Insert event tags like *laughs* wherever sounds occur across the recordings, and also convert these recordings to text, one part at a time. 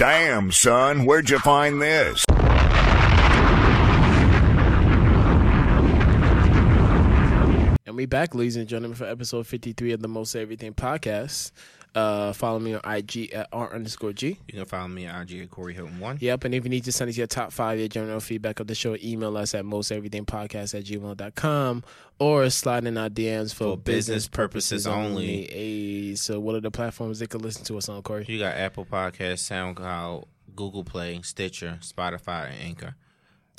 Damn, son, where'd you find this? And we back, ladies and gentlemen, for episode 53 of the Most Everything podcast. Uh, follow me on IG at R underscore G. You can follow me on IG at Corey Hilton one. Yep, and if you need to send us your top five, your general feedback of the show, email us at mosteverythingpodcast at gmail.com or slide in our DMs for, For business purposes only. Hey, so what are the platforms they could listen to us on, Corey? You got Apple Podcasts, SoundCloud, Google Play, Stitcher, Spotify, and Anchor.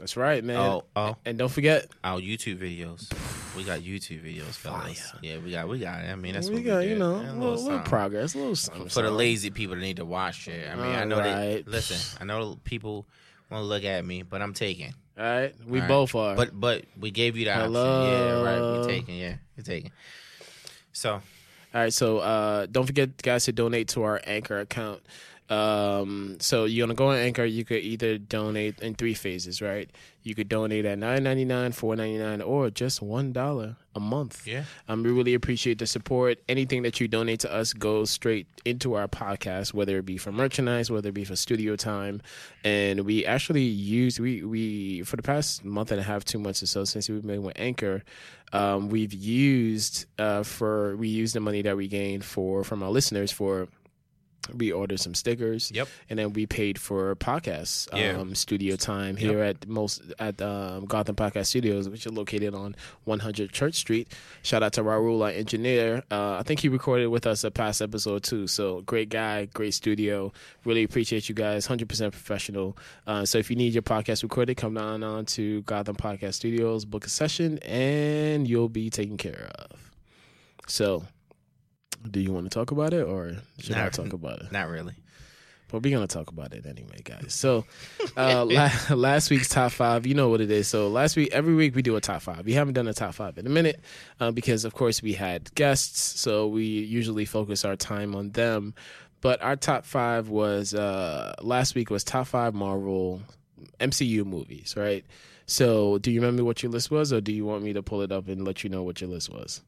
That's right, man. Oh, oh, And don't forget, our YouTube videos. We got YouTube videos, fellas. Fire. Yeah, we got, we got. I mean, that's what we what got, we got you know, Yeah, a little, little something. progress, a little something. for the lazy people that need to watch it. I mean, I know they Alright. listen. I know people want to look at me, but I'm taking. All right, we All right. both are. But but we gave you the Hello. option. Yeah, right. We're taking. Yeah, we're taking. So All right, so uh, don't forget, guys, to donate to our Anchor account. Um, so you're gonna go on Anchor. You could either donate in three phases, right? You could donate at nine ninety nine, four ninety nine, or just one dollar a month. yeah, Um, we really appreciate the support. Anything that you donate to us goes straight into our podcast, whether it be for merchandise, whether it be for studio time. And we actually use we we for the past month and a half, two months or so since we've been with Anchor, um, we've used uh, for we use the money that we gained for from our listeners for. We ordered some stickers. Yep. And then we paid for podcasts, Yeah. um, studio time here at most at um, Gotham Podcast Studios, which is located on 100 Church Street. Shout out to Raul, our engineer. Uh, I think he recorded with us a past episode too. So great guy, great studio. Really appreciate you guys. 100% professional. Uh, so if you need your podcast recorded, come down on to Gotham Podcast Studios, book a session, and you'll be taken care of. So. Do you want to talk about it, or should I talk about it? not really. But we're gonna talk about it anyway, guys. So, uh, la- *laughs* last week's top five, you know what it is. So last week, every week we do a top five. We haven't done a top five in a minute uh, because, of course, we had guests. So we usually focus our time on them. But our top five was uh, last week was top five Marvel MCU movies, right? So, do you remember what your list was, or do you want me to pull it up and let you know what your list was?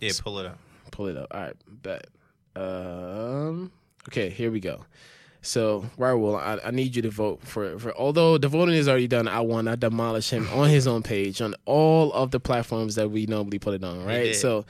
Yeah, pull it up. Pull it up. All right, bet. Um, okay, here we go. So, Raul, I, I need you to vote for for. Although the voting is already done, I won. I demolish him on his own page on all of the platforms that we normally put it on. Right. So,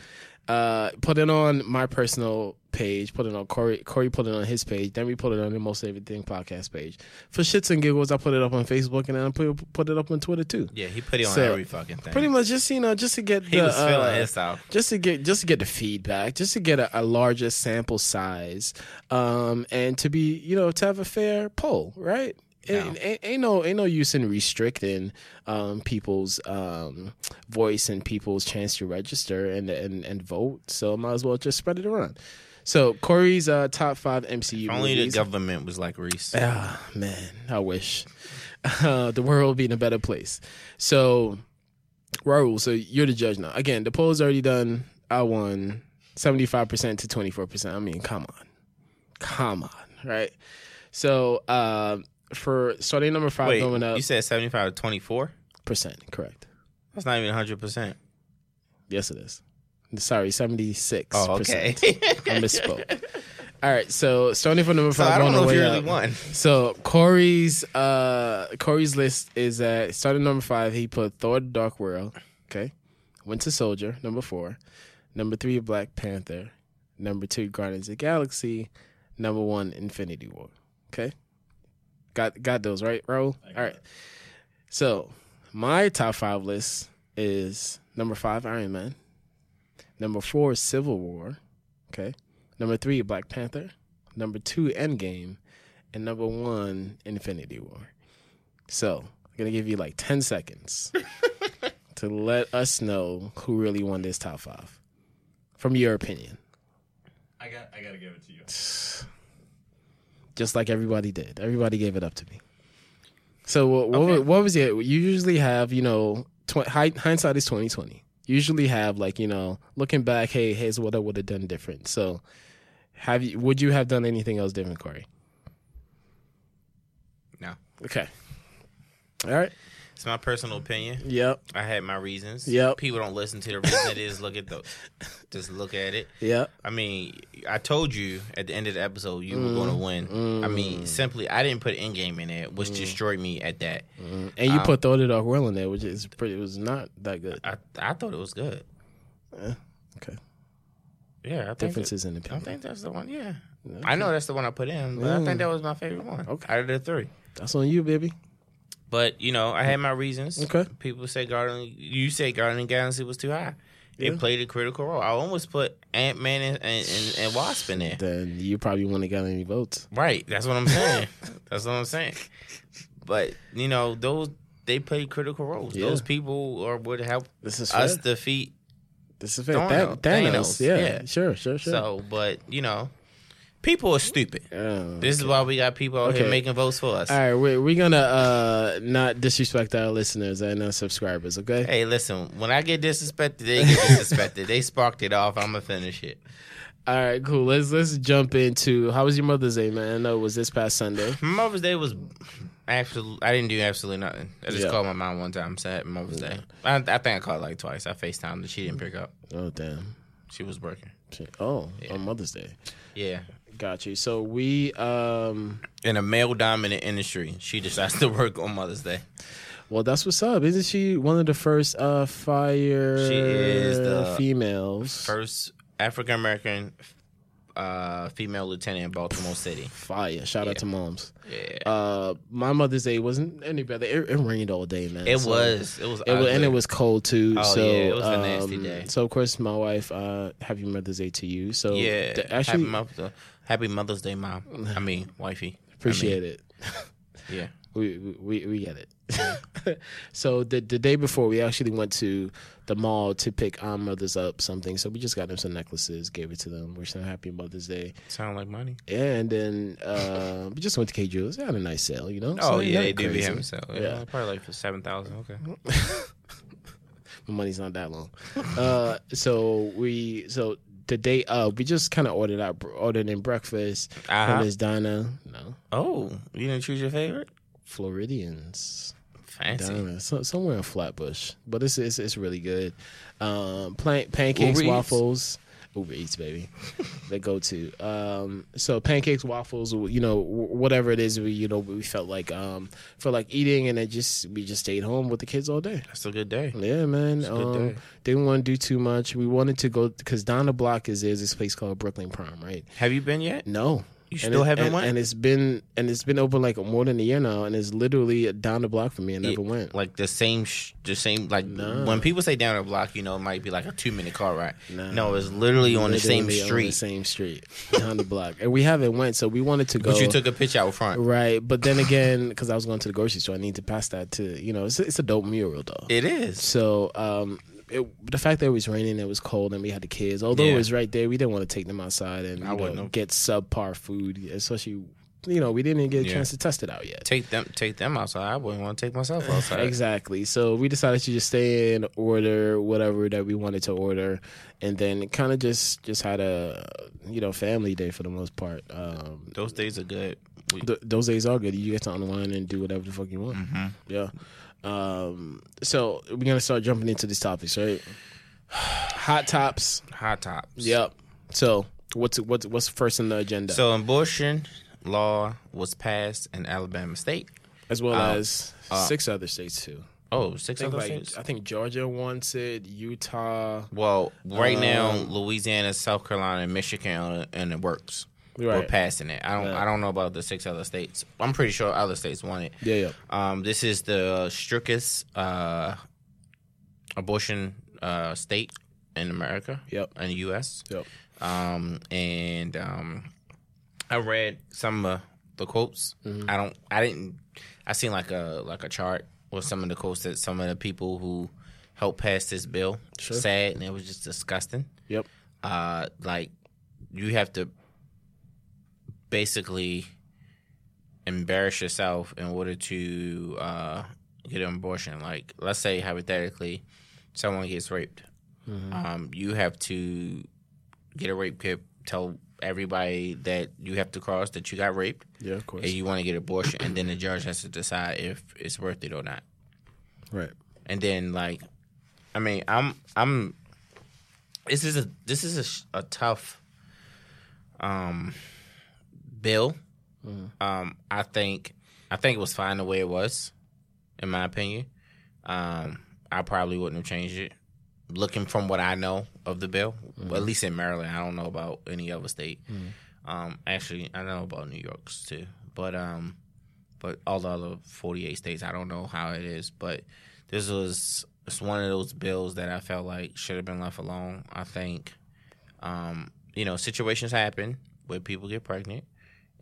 uh, put it on my personal page. Put it on Corey. Corey put it on his page. Then we put it on the Most Everything podcast page. For shits and giggles, I put it up on Facebook and then I put put it up on Twitter too. Yeah, he put it on So, every fucking thing. Pretty much, just you know, just to get He the, was feeling uh, himself. just to get just to get the feedback, just to get a, a larger sample size, um, and to be you know to have a fair poll, right? Ain't, ain't, ain't no ain't no use in restricting um, people's um, voice and people's chance to register and and and vote. So might as well just spread it around. So Corey's uh, top five MCU If only the government was like Reese. Ah, man, I wish uh, the world would be in a better place. So, Raul, so you're the judge now. Again, the poll's already done. I won 75% to 24%. I mean, come on. Come on, right? So, uh, for starting number five Wait, going up, you said 75 to 24? percent, correct. That's not even 100%. Yes, it is. Sorry, 76%. Oh, okay. *laughs* I misspoke. All right, so starting from number so five, I don't going know if you really up. won. So Corey's uh Corey's list is at starting number five. He put Thor: The Dark World. Okay, Winter Soldier number four. Number three, Black Panther. Number two, Guardians of the Galaxy. Number one, Infinity War. Okay, got got those right, Raul. All right. So my top five list is number five, Iron Man. Number four, is Civil War. Okay. Number three, Black Panther. Number two, Endgame. And number one, Infinity War. So I'm gonna give you like ten seconds *laughs* to let us know who really won this top five, from your opinion. I got. I gotta give it to you. *sighs* Just like everybody did. Everybody gave it up to me. So what what, wa- what was it? You usually have you know tw- hindsight is twenty twenty. Usually have like you know looking back, hey, here's what I would have done different. So have you? Would you have done anything else different, Corey? No. Okay. All right. It's my personal opinion. Yep. I had my reasons. Yep. People don't listen to the reason it is. Look at the, just look at it. Yep. I mean, I told you at the end of the episode you were going to mm. win. I mean, mm. simply, I didn't put Endgame in there, which mm. destroyed me at that. And you um, put Thor the Dark World in there, which is pretty. It was not that good. I I thought it was good. Eh, okay. Yeah, I Differences in opinion. I think that's the one. Yeah, I know that's the one I put in, but I think that was my favorite one. Okay. out of the three. That's on you, baby. But you know, I had my reasons. Okay. People say Guardian. You say Guardian of the Galaxy was too high. It Yeah. played a critical role. I almost put Ant Man and, and, and, and Wasp in there. Then you probably wouldn't have got any votes. Right. That's what I'm saying. that's what I'm saying. But you know, those they played critical roles. Yeah. Those people are would help This is us fair. defeat. This is fair. Thanos. Thanos. Thanos, Yeah. yeah. Sure. Sure. Sure. So, but you know, people are stupid. Oh, This is why we got people out Okay. here making votes for us. All right, we're, we're gonna uh, not disrespect our listeners and our subscribers, okay? Hey, listen, when I get disrespected, they get disrespected. they sparked it off. I'm gonna finish it. All right, cool. Let's let's jump into how was your Mother's Day, man? I know it was this past Sunday. Mother's Day was absolutely. I didn't do absolutely nothing. I just Yeah. called my mom one time. Said Happy Mother's Day. I, I think I called like twice. I Facetimed and she didn't pick up. Oh damn. She was working. Oh, on Mother's Day. Yeah. Got you. So we um In a male dominant industry, she decides to work on Mother's Day. well that's what's up. Isn't she one of the first uh fire She is the females? First African American uh, female lieutenant in Baltimore City. Fire. Shout out to moms. Yeah. Uh my Mother's Day wasn't any better. It, it rained all day, man. it So- was. It was. It was, and it was cold too. Oh, so yeah, it was a nasty um, day. So of course, my wife, uh, happy Mother's Day to you. So Yeah. th- actually, happy, Mother, happy Mother's Day, mom. I mean, *laughs* wifey. appreciate it. it. *laughs* Yeah. We we we get it. *laughs* so the the day before, we actually went to the mall to pick our mothers up something. So we just got them some necklaces, gave it to them. Them happy Mother's Day. Sound like money. Yeah, and then uh, we just went to Kay Jewelers. They had a nice sale, you know. Oh So yeah, they do be having sale. Yeah, Yeah. probably like for seven thousand. Okay. My money's not that long. uh, so we so the day uh we just kind of ordered out ordered in breakfast. Uh-huh. From Miss Donna, no Oh, you didn't choose your favorite? Floridians. Fancy. Donna, so, somewhere in Flatbush, but it's it's, it's really good. Um, plan- pancakes, waffles. Uber Eats, baby. *laughs* they go to. Um, so pancakes, waffles, you know, whatever it is, we you know we felt like um felt like eating, and it just we just stayed home with the kids all day. That's a good day. Yeah, man. a good Um, day. didn't want to do too much. We wanted to go because down the block is there's this place called Brooklyn Prime, right? Have you been yet? No, You And still it- haven't and, went? and it's been and it's been open like more than a year now, and it's literally down the block from me. I never Yeah, went. Like the same, sh- the same. Like Nah. when people say down the block, you know, it might be like a two minute car ride. Nah. No, it's literally on the same Literally on street. the same street, down the block, and we haven't went, so we wanted to go. But you took a picture out front. right, but then again, because I was going to the grocery store, I need to pass that to you know, it's, it's a dope mural though. It is. So um, it, the fact that it was raining, it was cold, and we had the kids. Although it was right there, we didn't want to take them outside and I you wouldn't know, get subpar food, especially you know we didn't even get a Yeah. chance to test it out yet. Take them, take them outside. I wouldn't want to take myself outside. *laughs* Exactly. So we decided to just stay in, order whatever that we wanted to order, and then kind of just just had a you know family day for the most part. Um, Those days are good. Th- those days are good. You get to unwind and do whatever the fuck you want. Mhm. Yeah. Um, so we're gonna start jumping into these topics, right? Hot tops. Hot tops. Yep. So what's what's what's first in the agenda? So abortion law was passed in Alabama State. as well uh, as uh, six other states too. Oh, six other like, states. I think Georgia wants it. Utah. Well, right now, Um, Louisiana, South Carolina, and Michigan are in the works. We're passing it. I don't. Yeah. I don't know about the six other states. I'm pretty sure other states want it. Yeah, yeah. Um, this is the strictest uh, abortion uh, state in America. Yep. In the U.S. Yep. Um, and um, I read some of the quotes. Mm-hmm. I don't. I didn't. I seen like a like a chart with some of the quotes that some of the people who helped pass this bill Sure. said, and it was just disgusting. Yep. Uh, like you have to basically embarrass yourself in order to uh, get an abortion. Like, let's say hypothetically, someone gets raped. Um, you have to get a rape kit. Tell everybody that you have to cross that you got raped, Yeah, of course. and you want to get an abortion, and then the judge has to decide if it's worth it or not. Right. and then like, I mean, I'm I'm. This is a this is a, a tough, um, bill. Um, I think I think it was fine the way it was, in my opinion. Um, I probably wouldn't have changed it. Looking from what I know of the bill, well, at least in Maryland, I don't know about any other state. Um, actually, I know about New York's too, but um, but all the other forty eight states, I don't know how it is. But this was it's one of those bills that I felt like should have been left alone. I think, um, you know, situations happen where people get pregnant,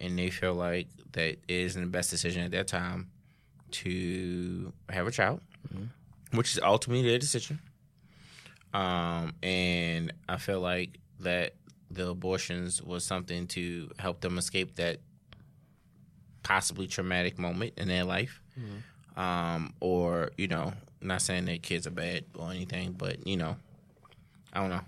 and they feel like that isn't the best decision at that time to have a child, which is ultimately their decision. Um, and I feel like that the abortions was something to help them escape that possibly traumatic moment in their life. Um, or, you know, not saying that kids are bad or anything, but, you know, I don't know.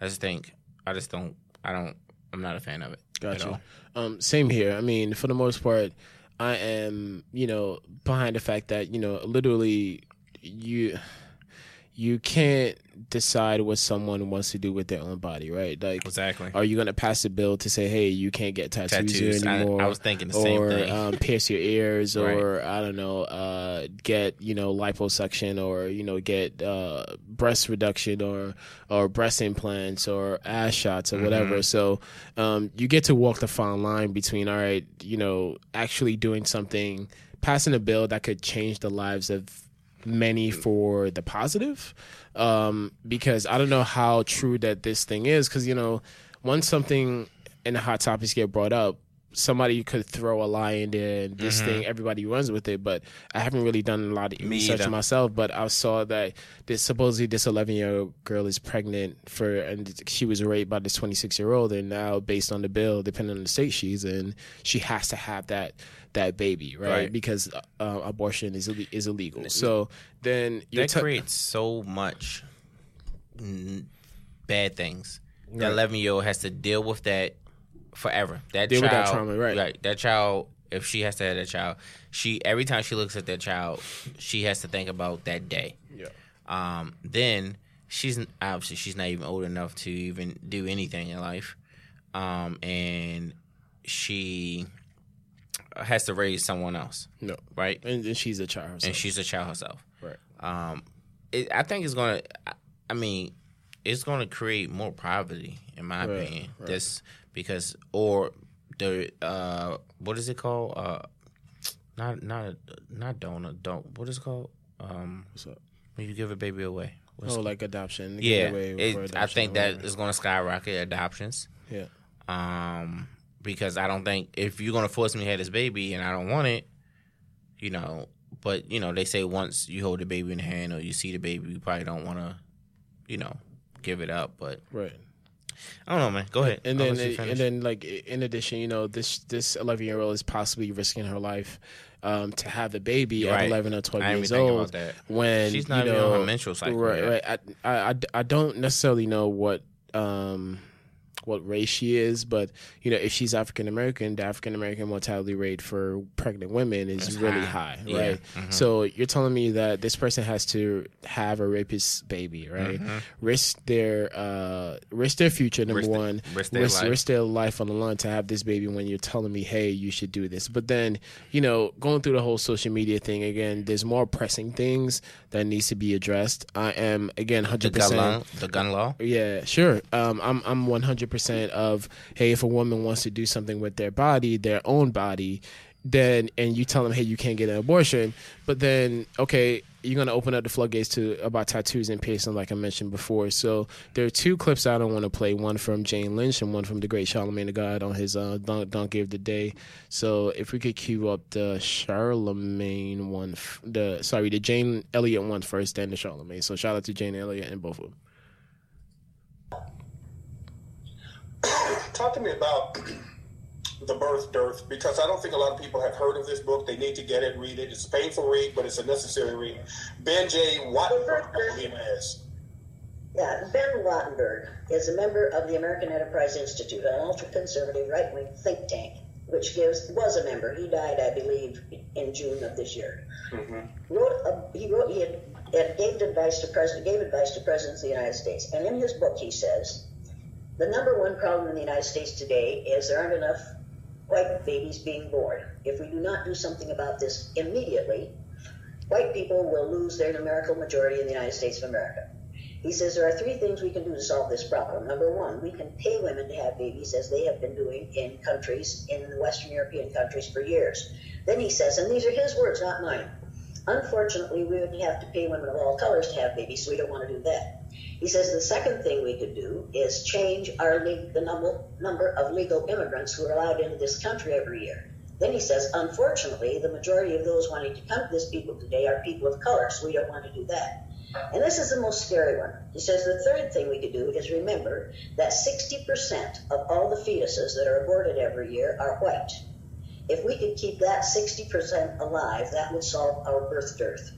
I just think, I just don't, I don't, I'm not a fan of it. Gotcha. all. Um, same here. I mean, for the most part, I am, you know, behind the fact that, you know, literally you you can't decide what someone wants to do with their own body, right? Like Exactly. are you going to pass a bill to say, "Hey, you can't get tattoos, Tattoos. here I- anymore"? I was thinking the same or, thing. um, *laughs* pierce your ears, Right. or I don't know, uh, get you know liposuction, or you know get uh, breast reduction, or or breast implants, or ass shots, or Mm-hmm. whatever. So um, you get to walk the fine line between, all right, you know, actually doing something, passing a bill that could change the lives of many for the positive um, because I don't know how true that this thing is. Because you know, once something in the hot topics get brought up, somebody could throw a lie in there, and this thing everybody runs with it. But I haven't really done a lot of Me research either. myself. But I saw that this supposedly this 11 year old girl is pregnant for, and she was raped by this 26 year old, and now based on the bill, depending on the state she's in, she has to have that that baby, right? Right. Because uh, abortion is ille- is illegal. So then that ta- creates so much bad things. That Right. eleven year old has to deal with that forever. That Deal with child, that trauma, right. That child, if she has to have that child, she every time she looks at that child, she has to think about that day. Yeah. Um, then she's obviously she's not even old enough to even do anything in life, um, and she has to raise someone else, No. right? And, and she's a child herself. and she's a child herself. Right. Um, it, I think it's gonna. I- I mean, it's gonna create more poverty, in my Right, opinion. right. This because or the uh, what is it called? Uh, not not not donor. Don't what is it called? Um, What's up? when you give a baby away. What's Oh, like adoption. give yeah, away it- for I think that is going to skyrocket adoptions. Yeah. Um, because I don't think if you're going to force me to have this baby and I don't want it, you know. But you know, they say once you hold the baby in the hand or you see the baby, you probably don't want to, you know, give it up. But Right. I don't know, man. Go ahead. And then, and then, like in addition, you know, this this eleven year old is possibly risking her life um, to have the baby at eleven or twelve years old. When She's not you even on her menstrual cycle Right, yet. right. I, I, I, I don't necessarily know what um, what race she is, but you know, if she's African American, the African American mortality rate for pregnant women is It's really high. high, Yeah. right? Mhm. So you're telling me that this person has to have a rapist baby, right? Risk their uh, risk their future. Number Mm-hmm. Risk the- one, risk their risk, life. risk their life on the line to have this baby. When you're telling me, hey, you should do this, but then you know, going through the whole social media thing again, there's more pressing things that needs to be addressed. I am again the hundred gun law. percent. The gun law. Yeah, sure. Um, I'm I'm 100% of hey, if a woman wants to do something with their body, their own body, then and you tell them hey, you can't get an abortion, but then okay, you're gonna open up the floodgates to about tattoos and piercing, like I mentioned before. So there are two clips I don't want to play. One from Jane Lynch and one from the great Charlamagne the God on his uh, Don't Donkey of the Day. So if we could cue up the Charlamagne one, f- the sorry, the Jane Elliott one first, then the Charlamagne. So shout out to Jane Elliott and both of them. *coughs* talk to me about the birth dearth because I don't think a lot of people have heard of this book. They need to get it, read it. It's a painful read, but it's a necessary read. Ben J. Wattenberg, I believe it is. Yeah, Ben Wattenberg is a member of the American Enterprise Institute, an ultra conservative right wing think tank. which gives was a member. He died, I believe, in June of this year. Mm-hmm. Wrote a, he wrote he had, had gave advice to president gave advice to presidents of the United States, and in his book he says the number one problem in the United States today is there aren't enough white babies being born. If we do not do something about this immediately, white people will lose their numerical majority in the United States of America. He says there are three things we can do to solve this problem. Number one, we can pay women to have babies as they have been doing in countries, in Western European countries for years. Then he says, and these are his words, not mine. Unfortunately, we would have to pay women of all colors to have babies, so we don't want to do that. He says the second thing we could do is change our the number, number of legal immigrants who are allowed into this country every year. Then he says, unfortunately, the majority of those wanting to come to this people today are people of color, so we don't want to do that. And this is the most scary one. He says the third thing we could do is remember that 60% of all the fetuses that are aborted every year are white. If we could keep that 60% alive, that would solve our birth dearth.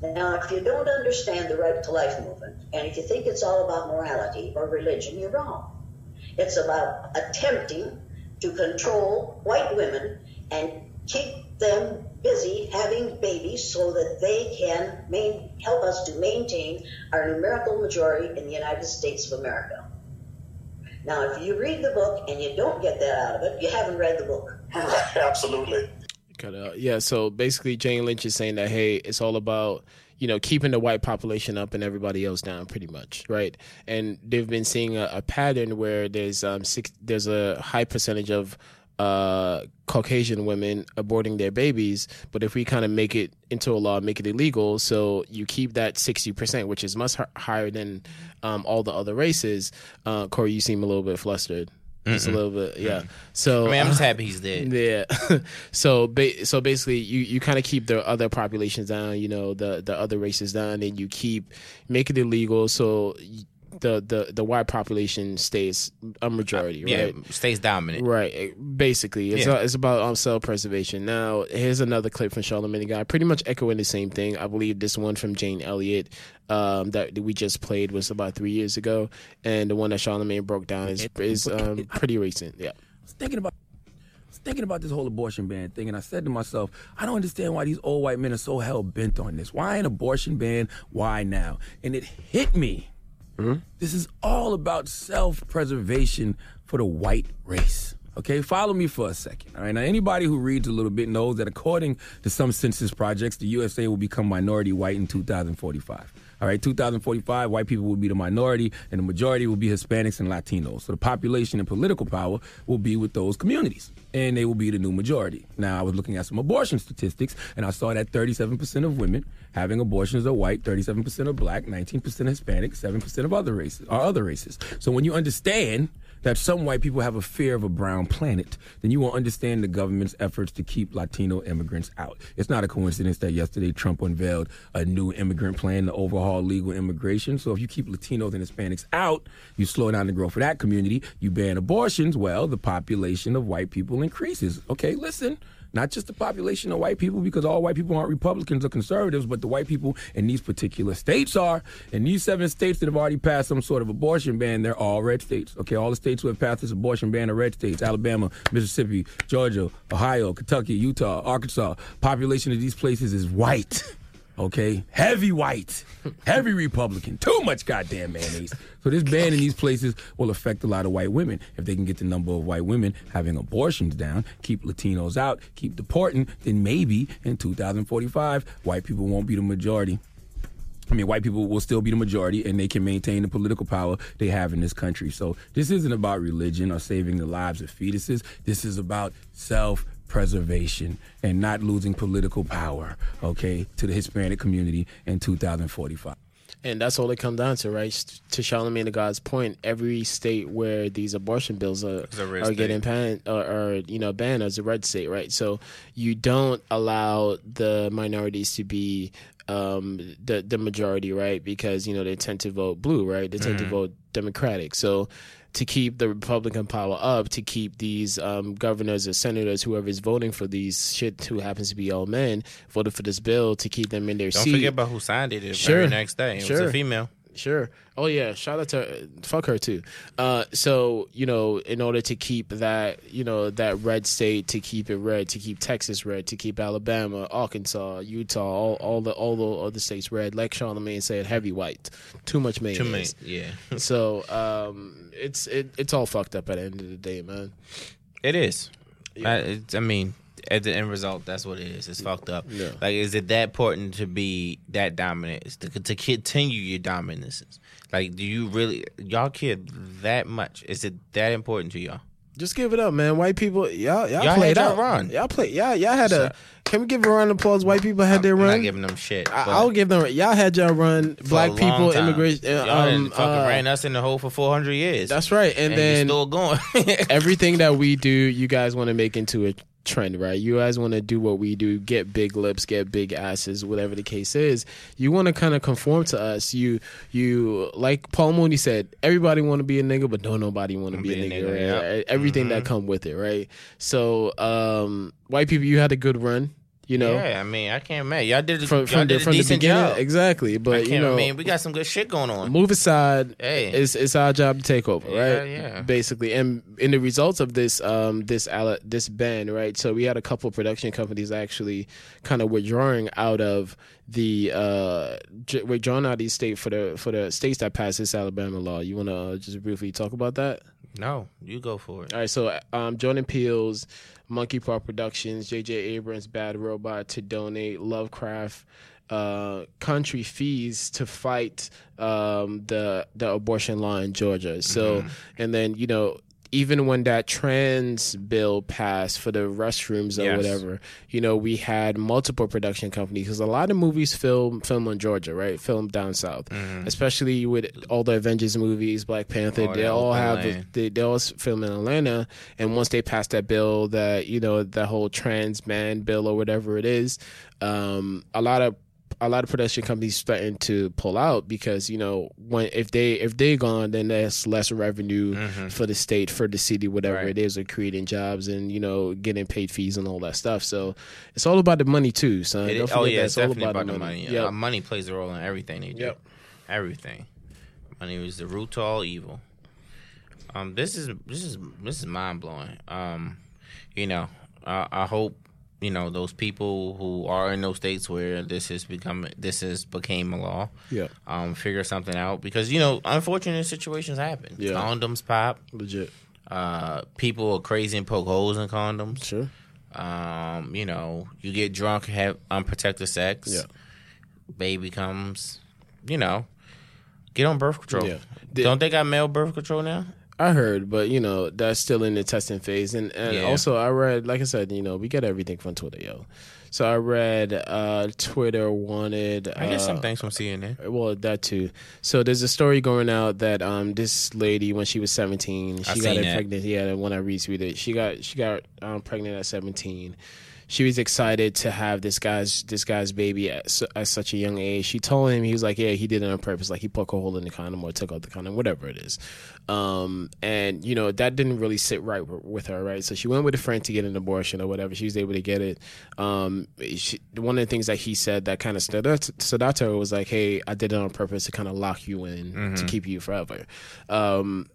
Now, if you don't understand the right to life movement, and if you think it's all about morality or religion, you're wrong. It's about attempting to control white women and keep them busy having babies so that they can main, help us to maintain our numerical majority in the United States of America. Now, if you read the book and you don't get that out of it, you haven't read the book. *laughs* Absolutely. Cut out. Yeah, so basically Jane Lynch is saying that hey, it's all about you know keeping the white population up and everybody else down, pretty much, right? And they've been seeing a, a pattern where there's um six, there's a high percentage of uh Caucasian women aborting their babies, but if we kind of make it into a law, make it illegal, so you keep that sixty percent, which is much hi- higher than um, all the other races. Uh, Corey, you seem a little bit flustered. Just a little bit, yeah. So I mean, I'm just *laughs* happy he's dead. yeah. *laughs* so ba- so basically, you, you kind of keep the other populations down, you know, the the other races down, and you keep make it illegal. So the the the white population stays a majority, Yeah, right? stays dominant. Right, eh, basically, it's Yeah. uh, it's about um, self preservation. Now, here's another clip from Charlamagne Guy, pretty much echoing the same thing. I believe this one from Jane Elliott um, that we just played was about three years ago, and the one that Charlamagne broke down is is um, pretty recent. Yeah. was thinking about I was thinking about this whole abortion ban thing, and I said to myself, I don't understand why these old white men are so hell bent on this. Why an abortion ban? Why now? And it hit me. This is all about self-preservation for the white race. Okay, follow me for a second. All right, now anybody who reads a little bit knows that according to some census projects, the USA will become minority white in 2045. All right, 2045, white people will be the minority, and the majority will be Hispanics and Latinos. So the population and political power will be with those communities, and they will be the new majority. Now, I was looking at some abortion statistics, and I saw that 37% of women having abortions are white, 37% are black, 19% Hispanic, 7% of other races are other races. So when you understand that some white people have a fear of a brown planet, then you will understand the government's efforts to keep Latino immigrants out. It's not a coincidence that yesterday Trump unveiled a new immigrant plan to overhaul legal immigration. So if you keep Latinos and Hispanics out, you slow down the growth of that community, you ban abortions, well, the population of white people increases. Okay, listen. Not just the population of white people, because all white people aren't Republicans or conservatives, but the white people in these particular states are. In these seven states that have already passed some sort of abortion ban, they're all red states. Okay, all the states who have passed this abortion ban are red states Alabama, Mississippi, Georgia, Ohio, Kentucky, Utah, Arkansas. Population of these places is white. *laughs* Okay, heavy white, heavy Republican, too much goddamn mayonnaise. So this ban in these places will affect a lot of white women. If they can get the number of white women having abortions down, keep Latinos out, keep deporting, then maybe in 2045 white people won't be the majority. I mean, white people will still be the majority and they can maintain the political power they have in this country. So this isn't about religion or saving the lives of fetuses. This is about self preservation and not losing political power, okay, to the Hispanic community in 2045. And that's all it comes down to, right? To Charlamagne the God's point, every state where these abortion bills are, are getting banned or, or you know banned as a red state, right? So you don't allow the minorities to be um, the the majority, right? Because you know they tend to vote blue, right? They tend to vote Democratic. So to keep the Republican power up, to keep these um, governors or senators, whoever is voting for these shit, who happens to be all men, voted for this bill to keep them in their seats. Don't seat. forget about who signed it the Sure. very next day. It was a female. Sure. Oh yeah. Shout out to fuck her too. Uh, so you know, in order to keep that, you know, that red state, to keep it red, to keep Texas red, to keep Alabama, Arkansas, Utah, all, all the all the other states red. Like Charlamagne said, heavy white, too much mayonnaise. Too many. Yeah. *laughs* So um, it's it, it's all fucked up at the end of the day, man. It is. I, it's, I mean, at the end result, that's what it is. It's fucked up. Yeah. Like, is it that important to be that dominant? To, to continue your dominance? Like, do you really y'all care that much? Is it that important to y'all? Just give it up, man. White people, y'all, y'all, Y'all played had out. y'all run. Y'all play, y'all, y'all had a. Can we give a round of applause? White people had their run. I'm not giving them shit. I, I'll give them. Y'all had y'all run. Black people, immigration. uh, Y'all Um, fucking uh, ran us in the hole for four hundred years. that's right. And, and then still going. *laughs* everything that we do, you guys want to make into a trend, right? You guys want to do what we do, get big lips, get big asses, whatever the case is. You want to kind of conform to us. You, you like Paul Mooney said, everybody want to be a nigga, but don't nobody want to be, a nigga. right? yeah. Everything that Mm-hmm. come with it, right? So, um, white people, you had a good run. You know, yeah, I mean, I can't imagine. Y'all did, from y'all from, did the, a from the beginning, job. exactly. But you know, I mean, we got some good shit going on. move aside. Hey. It's it's our job to take over, Yeah, right? yeah. Basically, and in the results of this um this this ban, right? So we had a couple production companies actually kind of withdrawing out of the uh withdrawing out of the state for the for the states that passed this Alabama law. You want to uh, just briefly talk about that? No, you go for it. All right, so um, Jordan Peele's Monkey Paw Productions, J.J. Abrams' Bad Robot to donate Lovecraft uh, country fees to fight um, the the abortion law in Georgia. So, and then you know. Even when that trans bill passed for the restrooms or Yes. whatever, you know, we had multiple production companies because a lot of movies film film in Georgia, right? Film down south, especially with all the Avengers movies, Black Panther. Oh, they all have the, they, they all film in Atlanta, and once they passed that bill, that you know the whole trans man bill or whatever it is, um, a lot of a lot of production companies threaten to pull out because you know when if they if they're gone, then that's less revenue for the state, for the city, whatever Mm-hmm. Right. it is, or creating jobs and you know getting paid fees and all that stuff. So it's all about the money too, son. It Don't is- forget oh yeah, it's all definitely about, the money. Yep. Uh, money plays a role in everything they do. Yep. Everything. Money is the root to all evil. Um, this is this is this is mind blowing. Um, you know, I, I hope you know those people who are in those states where this has become this has became a law. Yeah. Um, figure something out because you know unfortunate situations happen. Yeah. Condoms pop. legit. Uh, people are crazy and poke holes in condoms. Sure. Um, you know, you get drunk, have unprotected sex. Yeah. Baby comes. You know, get on birth control. Yeah. Don't they got male birth control now? I heard, but you know that's still in the testing phase, and and Yeah. also I read, like I said, you know we get everything from Twitter, yo. So I read uh, Twitter wanted. I get uh, some things from CNN. Well, that too. So there's a story going out that um this lady when she was 17, she I got seen it that. pregnant. Yeah, when I retweeted, she got she got um, pregnant at 17. She was excited to have this guy's this guy's baby at, su- at such a young age. She told him he was like, yeah, he did it on purpose. Like he poked a hole in the condom or took out the condom, whatever it is. Um, and you know that didn't really sit right w- with her, right? So she went with a friend to get an abortion or whatever. She was able to get it. Um, she, one of the things that he said that kind of stood out, stood out to her was like, hey, I did it on purpose to kind of lock you in to keep you forever. Um,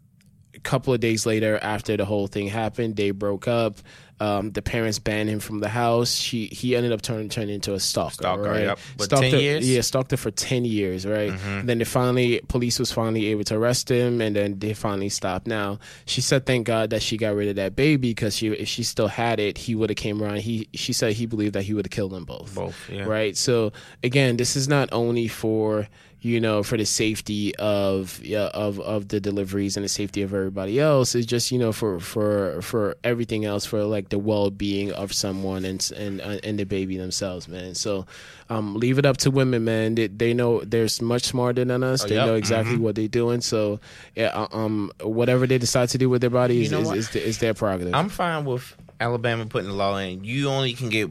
couple of days later, after the whole thing happened, they broke up. Um, the parents banned him from the house. She he ended up turning turning into a stalker. Stalker, right? yep. But Stalked 10 her- years? Yeah, stalked her for ten years, right? Then they finally, police was finally able to arrest him, and then they finally stopped. Now she said, "Thank God that she got rid of that baby because she if she still had it, he would have came around. He she said he believed that he would have killed them both. Both, yeah. right? So again, this is not only for you know for the safety of yeah, of of the deliveries and the safety of everybody else. It's just you know for for for everything else for like the well being of someone and and uh, and the baby themselves, man. So um, leave it up to women, man. They, they know they're much smarter than us. Oh, they yep. know exactly what they're doing. So yeah, uh, um, whatever they decide to do with their body is know is, what? is, is their prerogative. I'm fine with Alabama putting the law in. You only can get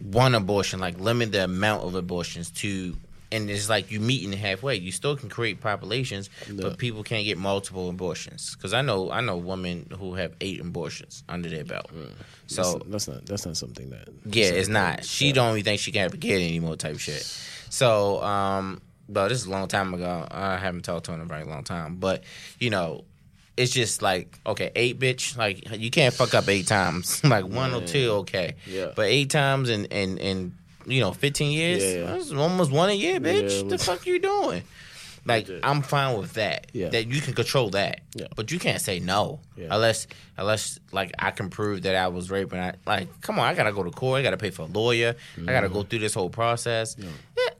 one abortion, like limit the amount of abortions to, and it's like you meeting halfway. You still can create populations, but people can't get multiple abortions. Because I know, I know women who have eight abortions under their belt. So that's, that's not that's not something that yeah, it's not. She don't even think she can have a kid anymore, type shit. So, um, well, this is a long time ago. I haven't talked to him in a very long time, but you know, it's just like okay, eight bitch, like you can't fuck up eight times. *laughs* like one or two, okay, Yeah. but eight times and and in you know fifteen years, Yeah. that's almost one a year, bitch. Yeah, the fuck you doing? Like I'm fine with that. Yeah. That you can control that. Yeah. But you can't say no Yeah. unless unless like I can prove that I was raped. And I like, come on, I gotta go to court. I gotta pay for a lawyer. I gotta go mm-hmm. through this whole process. Yeah,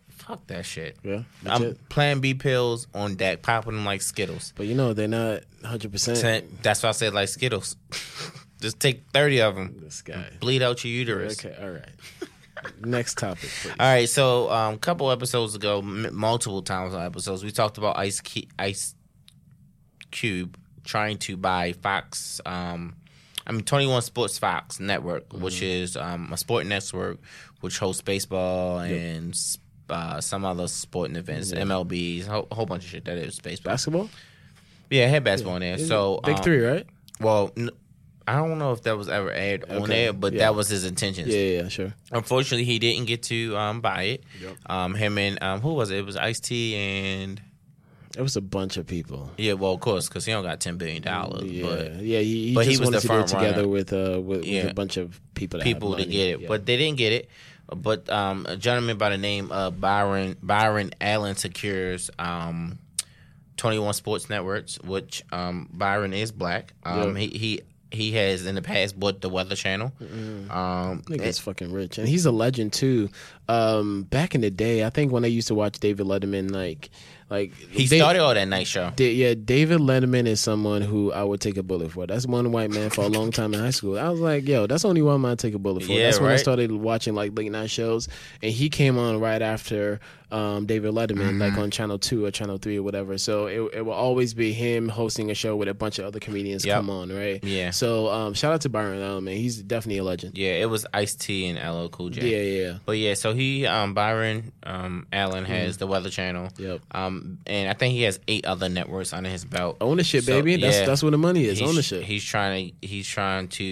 fuck that shit. Yeah, I'm legit. Plan B pills on deck, popping them like Skittles. But you know they're not 100. percent That's why I said like Skittles. *laughs* Just take thirty of them. This guy. Bleed out your uterus. Okay, all right. *laughs* Next topic, please. All right, so a um, couple episodes ago, m- multiple times on episodes, we talked about Ice Cu- Ice Cube trying to buy Fox. Um, I mean, Twenty One Sports Fox Network, which is um, a sport network which hosts baseball and uh, some other sporting events, MLBs, a whole, whole bunch of shit. That is baseball. Basketball. yeah, it had basketball in there. So big um, three, right? Well, n- I don't know if that was ever aired on Okay, there, but yeah. that was his intentions. Yeah, yeah, sure. Unfortunately, he didn't get to um, buy it. Um, him and um, who was it? It was Ice T and It was a bunch of people. yeah, well, of course, because he don't got ten billion dollars. Yeah, But yeah. He, he but he was wanted the to do it together runner. with uh with, Yeah. with a bunch of people that people to get it, Yeah. but they didn't get it. But um, a gentleman by the name of Byron Byron Allen secures um, Twenty One Sports Networks, which um, Byron is black. Um. He he he has in the past bought the Weather Channel. Um, Nigga's fucking rich, and he's a legend too. Um, back in the day, I think when I used to watch David Letterman, like, like he they- started all that night show. Da- yeah, David Letterman is someone who I would take a bullet for. That's one white man for a long time in high school. I was like, yo, that's only one man I take a bullet for. Yeah, that's when I started watching like late night shows, and he came on right after um, David Letterman, Mm-hmm. like on Channel Two or Channel Three or whatever. So it, it will always be him hosting a show with a bunch of other comedians Yep. come on, right? Yeah. So um, shout out to Byron Allen, man. He's definitely a legend. Yeah, it was Ice T and LL Cool J. Yeah, yeah, yeah. But yeah, so he um Byron um Allen has the Weather Channel. Mm-hmm. Yep. Um and I think he has eight other networks under his belt. Ownership, So, baby. That's yeah. that's where the money is. He's, ownership. He's trying to he's trying to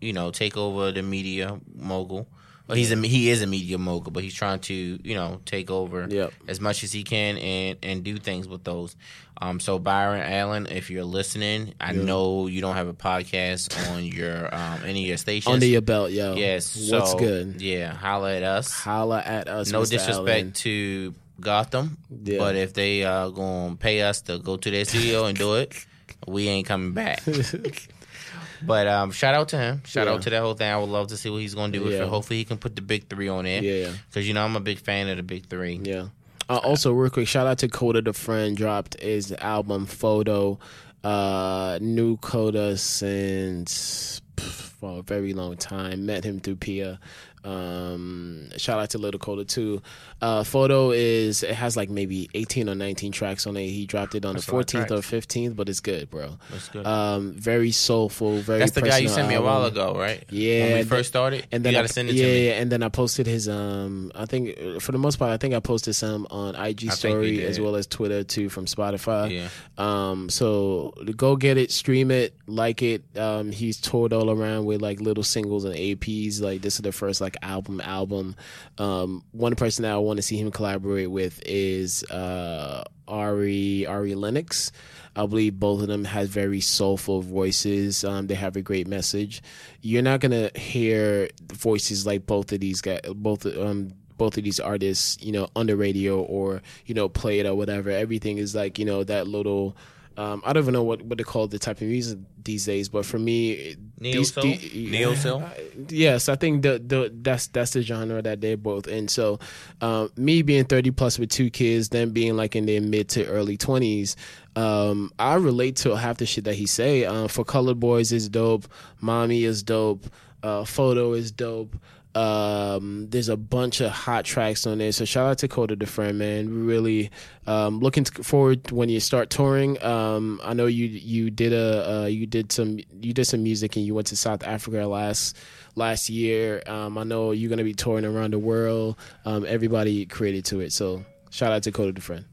you know take over the media mogul. Well, he's a he is a media mogul, but he's trying to you know take over Yep. as much as he can and and do things with those. Um, so Byron Allen, if you're listening, I know you don't have a podcast on your um any of your stations. Under your belt, yo. yes, What's so, good? Yeah, holla at us. Holla at us. No Mr. disrespect Allen. to Gotham, Yeah. but if they uh gonna pay us to go to their studio and do it, *laughs* we ain't coming back. *laughs* but um, shout out to him. Shout Yeah. out to that whole thing. I would love to see what he's gonna do with Yeah. it. Hopefully, he can put the big three on there. Yeah. because you know I'm a big fan of the big three. Yeah. Uh, also, real quick, shout out to Kota the Friend. Dropped his album FOTO. Uh, new Kota since for a very long time. Met him through Pia. Um, shout out to Little Kota too. Uh, FOTO is it has like maybe eighteen or nineteen tracks on it. He dropped it on That's the fourteenth or fifteenth, but it's good, bro. That's good. Um, very soulful. Very. That's the guy you sent me a while ago, right? Yeah, when we first started. And then you I, send it yeah, to me. yeah, and then I posted his um I think uh, for the most part I think I posted some on IG I story as well as Twitter too from Spotify. Yeah. Um so go get it, stream it, like it. Um he's toured all around with like little singles and EPs. Like this is the first like album album. Um one person that I want to see him collaborate with is uh Ari Ari Lennox. I believe both of them have very soulful voices. Um, they have a great message. You're not gonna hear voices like both of these guys, both um, both of these artists, you know, on the radio or you know, play it or whatever. Everything is like you know that little. Um, I don't even know what, what they call the type of music these days, but for me, Neo soul? Neo soul? yes, I think the the that's that's the genre that they're both in. So, um, me being thirty plus with two kids, them being like in their mid to early twenties, um, I relate to half the shit that he say. Uh, for colored boys is dope. Mommy is dope. Uh, FOTO is dope. Um, there's a bunch of hot tracks on there. So shout out to Kota the Friend, man. Really um, looking forward when you start touring. Um, I know you you did a uh, you did some you did some music and you went to South Africa last last year. Um, I know you're gonna be touring around the world. Um, everybody created to it. So shout out to Kota the Friend.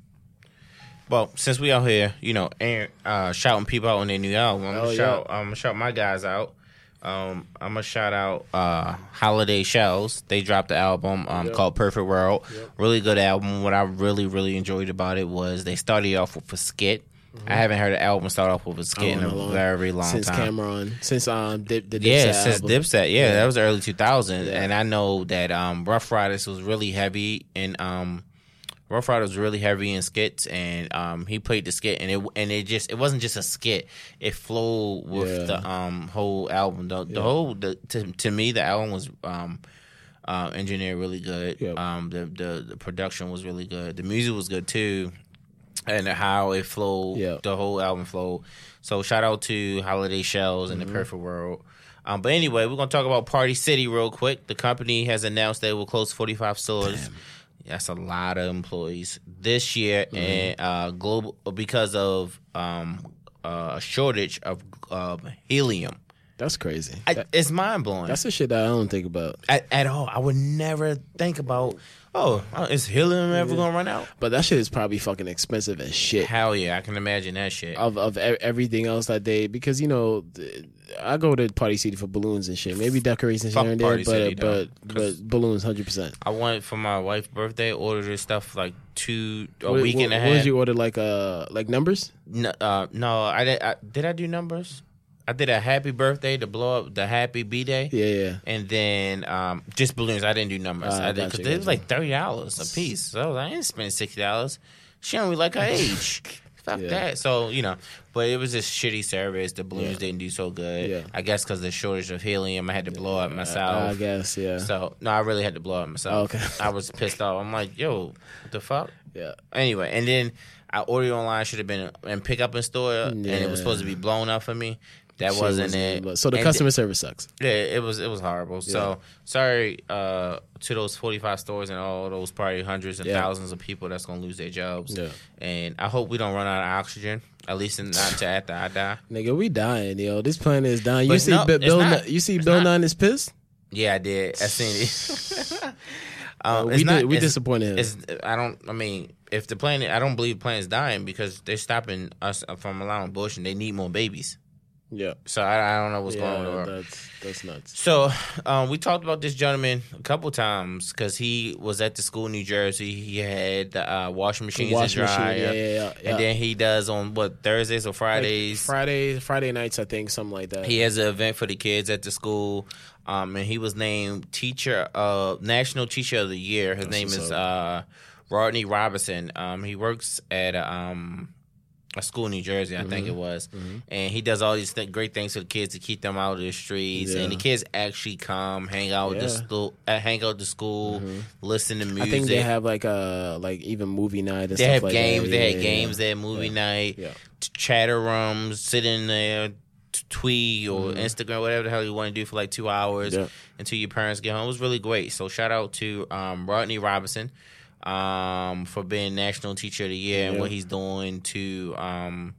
Well, since we out here, you know, Aaron, uh, shouting people out on their new album, I'm Oh, gonna yeah. shout. I'm gonna shout my guys out. Um, I'm gonna shout out uh, Holiday Shells. They dropped the album um, called Perfect World. Really good album. What I really really enjoyed about it was they started off with a skit. I haven't heard an album start off with a skit in a long- very long since time. Cam'ron, since um, Dip, the Dipset Yeah, since album. Dipset. Yeah, that was early 2000s, and I know that um, Ruff Ryders was really heavy in um, Ruff Ryders was really heavy in skits, and um, he played the skit, and it and it just it wasn't just a skit; it flowed with Yeah. the um whole album. The, the whole the, to to me the album was um. Uh, engineered really good. Yep. Um, the, the the production was really good. The music was good too, and how it flowed. Yep. The whole album flowed. So shout out to Holiday Shells and Mm-hmm. the Perfect World. Um, but anyway, we're gonna talk about Party City real quick. The company has announced they will close 45 stores. That's a lot of employees this year, Mm-hmm. and uh, global because of um, uh, a shortage of of helium. That's crazy. I, That- it's mind blowing. that's the shit that I don't think about. At, at all, I would never think about. Oh, is helium ever gonna run out? But that shit is probably fucking expensive as shit. Hell yeah, I can imagine that shit. Of of everything else that they because you know I go to Party City for balloons and shit. Maybe decorations Fuck here and there, Party but City, though, but 'cause- balloons hundred percent. I went for my wife's birthday, ordered her stuff like two a week and a What did you order? Like uh like numbers? No, uh, no, I did. I, did I do numbers? I did a happy birthday to blow up the happy b day, Yeah, yeah. and then um, just balloons. I didn't do numbers. Ah, I did gotcha, because it was gotcha. like thirty dollars a piece. So I, was like, I didn't spend sixty dollars. She only like her *laughs* age. Fuck Yeah. that. So you know, but it was just shitty service. The balloons Yeah. didn't do so good. Yeah. I guess because the shortage of helium, I had to blow up myself. I guess yeah. So no, I really had to blow up myself. Okay. *laughs* I was pissed off. I'm like, yo, what the fuck? yeah. Anyway, and then I ordered online. Should have been and pick up in store, and it was supposed to be blown up for me. That Shit wasn't it. So the And customer service sucks. yeah, it was it was horrible. So sorry uh, to those forty five stores and all those probably hundreds and Yeah. thousands of people that's gonna lose their jobs. Yeah. And I hope we don't run out of oxygen. At least not to after I die. *laughs* Nigga, we dying, yo. This planet is dying. You see, no, Bill, not. You see, It's Bill not. Nine is pissed. Yeah, I did. I seen it. *laughs* um, we it's did, we disappointed him. I don't. I mean, if the planet, I don't believe the planet's dying because they're stopping us from allowing abortion. They need more babies. Yeah, So I, I don't know what's going on. yeah, the world. that's that's nuts. So um, we talked about this gentleman a couple times because he was at the school in New Jersey. He had the uh, washing machines Washing and machine, dryer, yeah, yeah, yeah, yeah. and then he does on what Thursdays or Like, Fridays. Friday, Friday nights, I think, something like that. He has an event for the kids at the school, um, and he was named teacher, uh, national teacher of the year. His name is uh, Rodney Robinson. Um, he works at um, a school in New Jersey, I Mm-hmm. think it was, and he does all these th- great things for the kids to keep them out of the streets. Yeah. And the kids actually come, hang out the Yeah. Mm-hmm. school, uh, hang out the school, listen to music. I think they have like a like even movie night They have like games. That. They Yeah, had games. They had movie night. Yeah. Chatter rooms. Sit in there, tweet or Mm-hmm. Instagram, whatever the hell you want to do for like two hours until your parents get home. It was really great. So shout out to um, Rodney Robinson um, for being National Teacher of the Year and what he's doing to. Um,